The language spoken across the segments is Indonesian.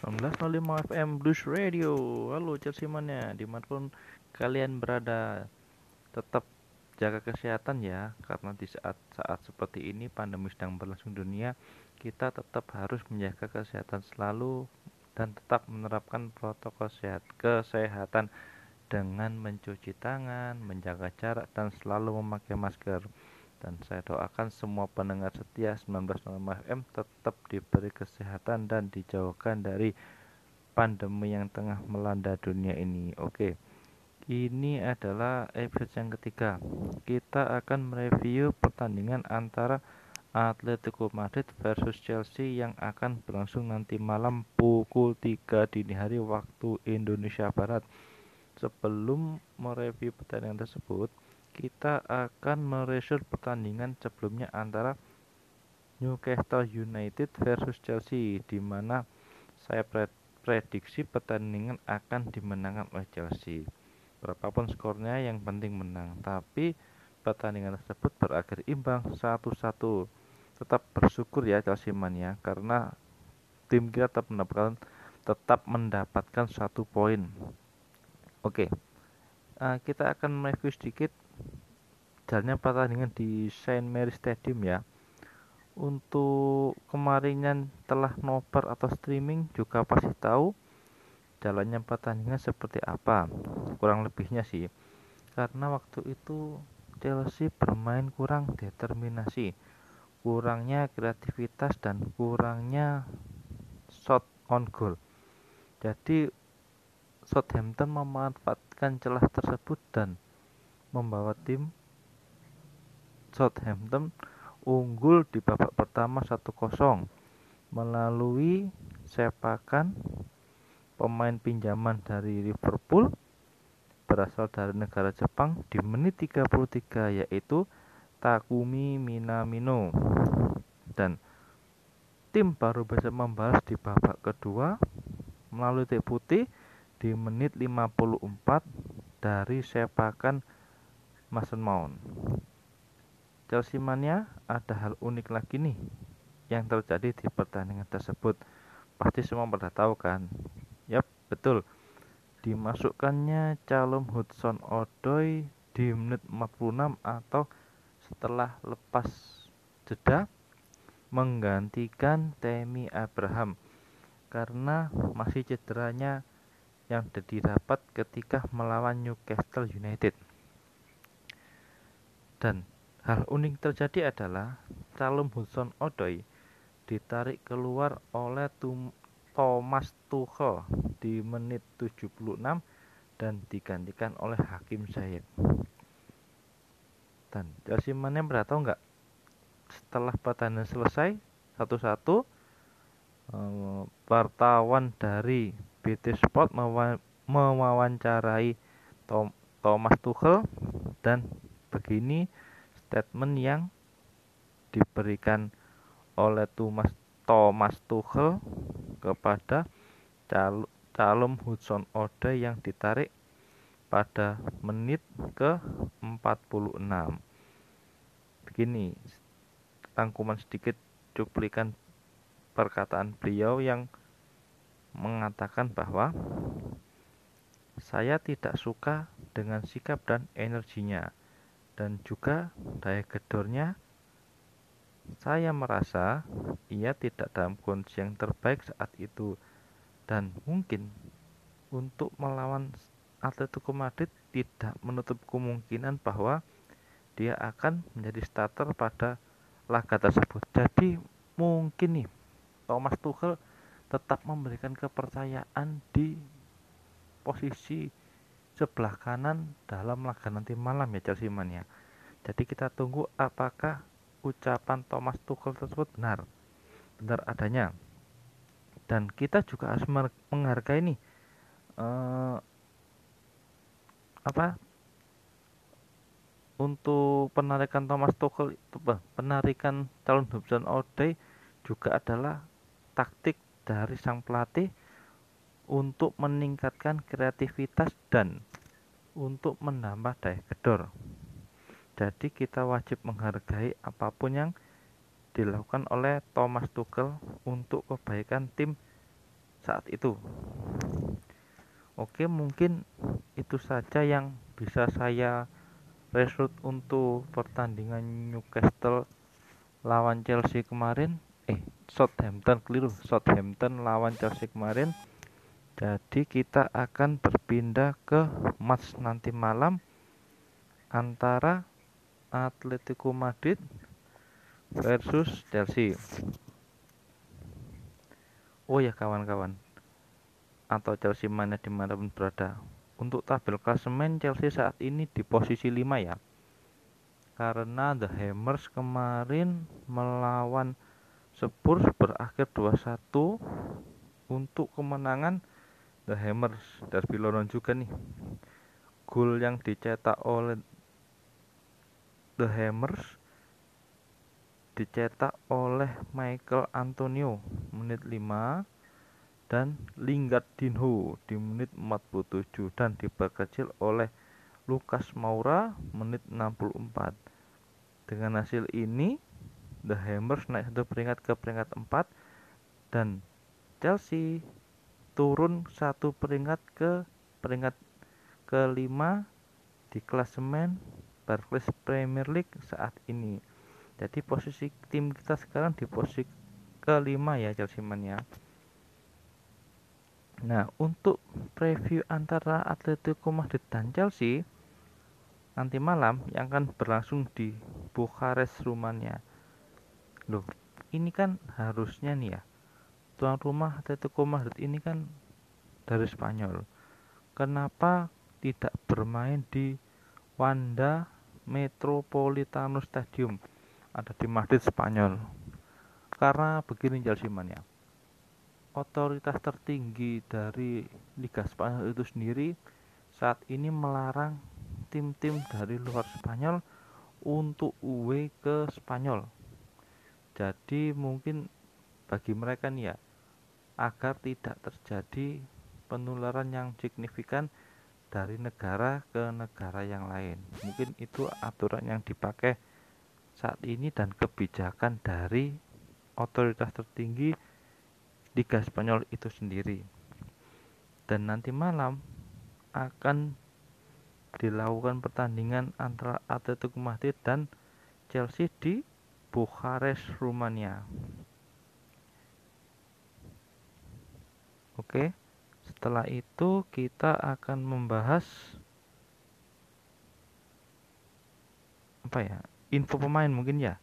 1905 FM Blues Radio. Halo Chelsea Mania Di mana pun kalian berada Tetap jaga kesehatan ya Karena di saat-saat seperti ini Pandemi sedang berlangsung dunia Kita tetap harus menjaga kesehatan selalu Dan tetap menerapkan protokol sehat kesehatan Dengan mencuci tangan Menjaga jarak Dan selalu memakai masker dan saya doakan semua pendengar setia 1905 FM tetap diberi kesehatan dan dijauhkan dari pandemi yang tengah melanda dunia ini. Oke. Ini adalah episode yang ketiga. Kita akan mereview pertandingan antara Atletico Madrid versus Chelsea yang akan berlangsung nanti malam pukul 3 dini hari waktu Indonesia Barat. Sebelum mereview pertandingan tersebut, kita akan meresur pertandingan sebelumnya antara Newcastle United versus Chelsea di mana saya prediksi pertandingan akan dimenangkan oleh Chelsea. Berapapun skornya yang penting menang. Tapi pertandingan tersebut berakhir imbang 1-1. Tetap bersyukur ya Chelsea mania karena tim kita tetap mendapatkan tetap mendapatkan satu poin. Oke. Uh, kita akan mereview sedikit jalannya pertandingan di Saint Mary Stadium ya. Untuk kemarin telah nobar atau streaming juga pasti tahu jalannya pertandingan seperti apa. Kurang lebihnya sih karena waktu itu Chelsea bermain kurang determinasi kurangnya kreativitas dan kurangnya shot on goal. Jadi Southampton memanfaatkan celah tersebut dan membawa tim Southampton unggul di babak pertama 1-0 melalui sepakan pemain pinjaman dari Liverpool berasal dari negara Jepang di menit 33 yaitu Takumi Minamino. Dan tim baru bisa membalas di babak kedua melalui tik putih di menit 54 dari sepakan Mason Mount Chelsea Mania ada hal unik lagi nih yang terjadi di pertandingan tersebut. Pasti semua pada tahu kan? Yap, betul. Dimasukkannya calon Hudson Odoi di menit 46 atau setelah lepas jeda menggantikan Temi Abraham karena masih cederanya yang didapat ketika melawan Newcastle United. Dan Hal unik terjadi adalah calon Hudson Odoi ditarik keluar oleh Thomas Tuchel di menit 76 dan digantikan oleh Hakim Ziyech. Dan Chelsea Mane beratahu nggak? Setelah pertandingan selesai satu-satu eh, wartawan dari BT Sport mewawancarai Thomas Tuchel dan begini statement yang diberikan oleh Thomas Thomas Tuchel kepada cal calon Hudson Odoi yang ditarik pada menit ke 46 begini tangkuman sedikit cuplikan perkataan beliau yang mengatakan bahwa saya tidak suka dengan sikap dan energinya dan juga daya gedornya saya merasa ia tidak dalam kondisi yang terbaik saat itu dan mungkin untuk melawan Atletico Madrid tidak menutup kemungkinan bahwa dia akan menjadi starter pada laga tersebut. Jadi mungkin nih Thomas Tuchel tetap memberikan kepercayaan di posisi sebelah kanan dalam laga nanti malam ya Chelsea mania. Jadi kita tunggu apakah ucapan Thomas Tuchel tersebut benar, benar adanya. Dan kita juga harus menghargai nih uh, apa untuk penarikan Thomas Tuchel itu penarikan calon Hudson Odoi juga adalah taktik dari sang pelatih untuk meningkatkan kreativitas dan untuk menambah daya gedor. Jadi kita wajib menghargai apa pun yang dilakukan oleh Thomas Tuchel untuk kebaikan tim saat itu. Oke, mungkin itu saja yang bisa saya result untuk pertandingan Newcastle lawan Chelsea kemarin. Eh, Southampton keliru. Southampton lawan Chelsea kemarin. Jadi kita akan berpindah ke match nanti malam antara Atletico Madrid versus Chelsea. Oh ya kawan-kawan, atau Chelsea mana di mana pun berada. Untuk tabel klasemen Chelsea saat ini di posisi 5 ya. Karena The Hammers kemarin melawan Spurs berakhir 2-1 untuk kemenangan The Hammers dari London juga nih. Gol yang dicetak oleh The Hammers dicetak oleh Michael Antonio menit 5 dan Lingard Dinho di menit 47 dan diperkecil oleh Lukas Moura menit 64. Dengan hasil ini, The Hammers naik satu peringkat ke peringkat 4 dan Chelsea turun satu peringkat ke peringkat kelima di klasemen Barclays Premier League saat ini. Jadi posisi tim kita sekarang di posisi kelima ya Chelsea mania. Nah, untuk preview antara Atletico Madrid dan Chelsea nanti malam yang akan berlangsung di Bukares Rumania. Loh, ini kan harusnya nih ya. Tuan rumah Atletico Madrid ini kan dari Spanyol. Kenapa tidak bermain di Wanda Metropolitano Stadium? Ada di Madrid, Spanyol. Karena begini Chelsea mania otoritas tertinggi dari Liga Spanyol itu sendiri saat ini melarang tim-tim dari luar Spanyol untuk away ke Spanyol. Jadi mungkin bagi mereka nih ya agar tidak terjadi penularan yang signifikan dari negara ke negara yang lain. Mungkin itu aturan yang dipakai saat ini dan kebijakan dari otoritas tertinggi Liga Spanyol itu sendiri. Dan nanti malam akan dilakukan pertandingan antara Atletico Madrid dan Chelsea di Bukares, Rumania. Oke, setelah itu kita akan membahas apa ya? Info pemain mungkin ya.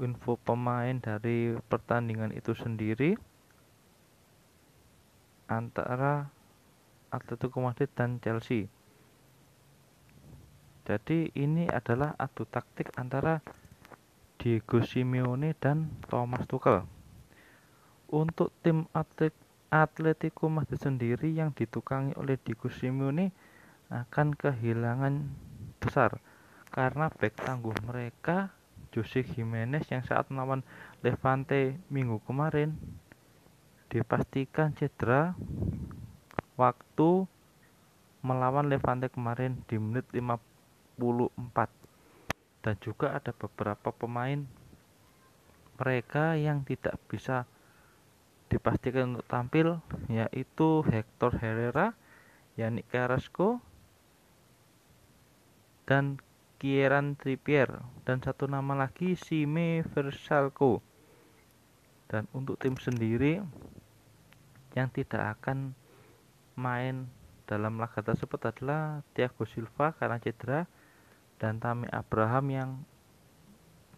Info pemain dari pertandingan itu sendiri antara Atletico Madrid dan Chelsea. Jadi ini adalah adu taktik antara Diego Simeone dan Thomas Tuchel. Untuk tim Atletico Madrid sendiri yang ditukangi oleh Diego Simeone akan kehilangan besar karena back tangguh mereka Jose Jimenez yang saat melawan Levante minggu kemarin dipastikan cedera waktu melawan Levante kemarin di menit 54 dan juga ada beberapa pemain mereka yang tidak bisa dipastikan untuk tampil yaitu Hector Herrera, Yannick Carrasco dan Kieran Trippier. Dan satu nama lagi Sime Versalco. Dan untuk tim sendiri yang tidak akan main dalam laga tersebut adalah Thiago Silva karena cedera dan Tami Abraham yang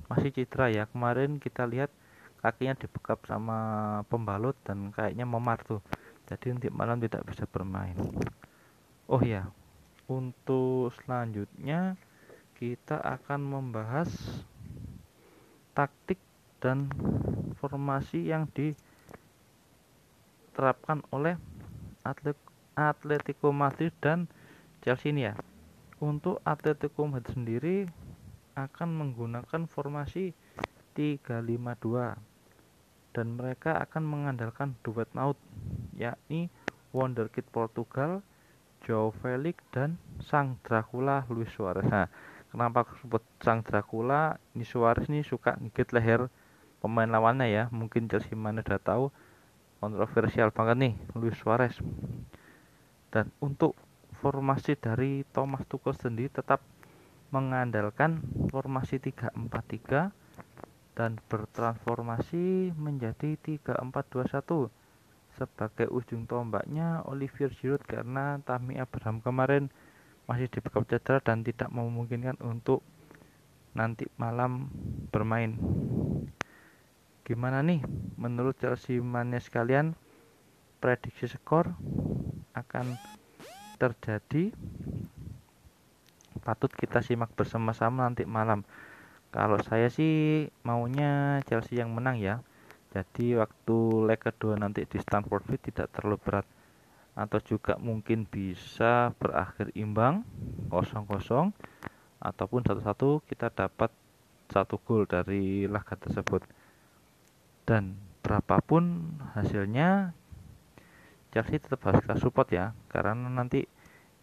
masih cedera ya. Kemarin kita lihat kakinya dibekap sama pembalut dan kayaknya memar tuh. Jadi nanti malam tidak bisa bermain. Oh ya untuk selanjutnya kita akan membahas taktik dan formasi yang di diterapkan oleh Atletico Madrid dan Chelsea ini ya. Untuk Atletico Madrid sendiri akan menggunakan formasi 352 dan mereka akan mengandalkan duet maut yakni Wonderkid Portugal, Joe Felix dan Sang Dracula Luis Suarez. Nah, kenapa sebut Sang Dracula? Ini Suarez ini suka ngigit leher pemain lawannya ya. Mungkin Chelsea mana udah tahu kontroversial banget nih Luis Suarez dan untuk formasi dari Thomas Tuchel sendiri tetap mengandalkan formasi 3-4-3 dan bertransformasi menjadi 3-4-2-1 sebagai ujung tombaknya Olivier Giroud karena Tammy Abraham kemarin masih di backup cedera dan tidak memungkinkan untuk nanti malam bermain. Gimana nih? Menurut Chelsea mania sekalian prediksi skor akan terjadi. Patut kita simak bersama-sama nanti malam kalau saya sih maunya Chelsea yang menang ya. Jadi waktu leg kedua nanti di Stamford Bridge tidak terlalu berat. Atau juga mungkin bisa berakhir imbang 0-0 ataupun satu-satu kita dapat satu gol dari laga tersebut. Dan berapapun hasilnya Chelsea tetap harus kita support ya. Karena nanti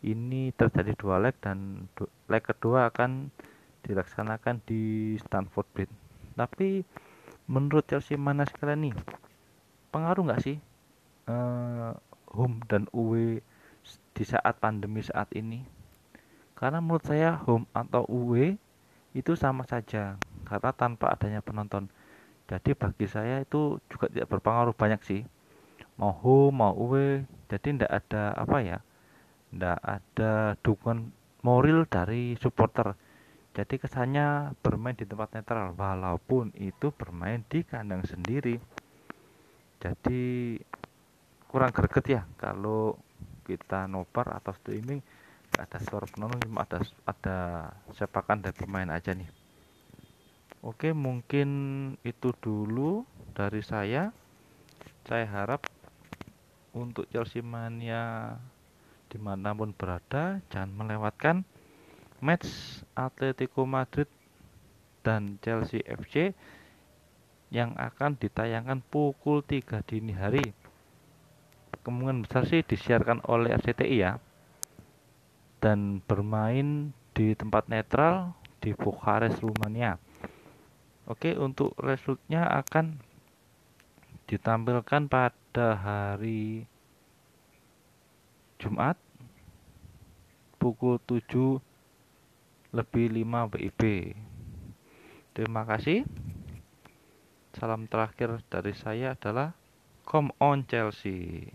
ini terjadi dua leg dan leg kedua akan dilaksanakan di Stamford Bridge. Tapi menurut Chelsea mana sekalian nih pengaruh nggak sih uh, home dan away di saat pandemi saat ini? Karena menurut saya home atau away itu sama saja karena tanpa adanya penonton. Jadi bagi saya itu juga tidak berpengaruh banyak sih. Mau home mau away jadi tidak ada apa ya tidak ada dukungan moral dari supporter jadi kesannya bermain di tempat netral walaupun itu bermain di kandang sendiri. Jadi kurang greget ya kalau kita nobar atau streaming gak ada suara penonton cuma ada ada sepakan dari pemain aja nih. Oke mungkin itu dulu dari saya. Saya harap untuk Chelsea mania di mana pun berada jangan melewatkan match Atletico Madrid dan Chelsea FC yang akan ditayangkan pukul 3 dini hari. Kemungkinan besar sih disiarkan oleh RCTI ya. Dan bermain di tempat netral di Bukares Rumania. Oke untuk resultnya akan ditampilkan pada hari Jumat pukul 7 lebih 5 WIB terima kasih. Salam terakhir dari saya adalah come on Chelsea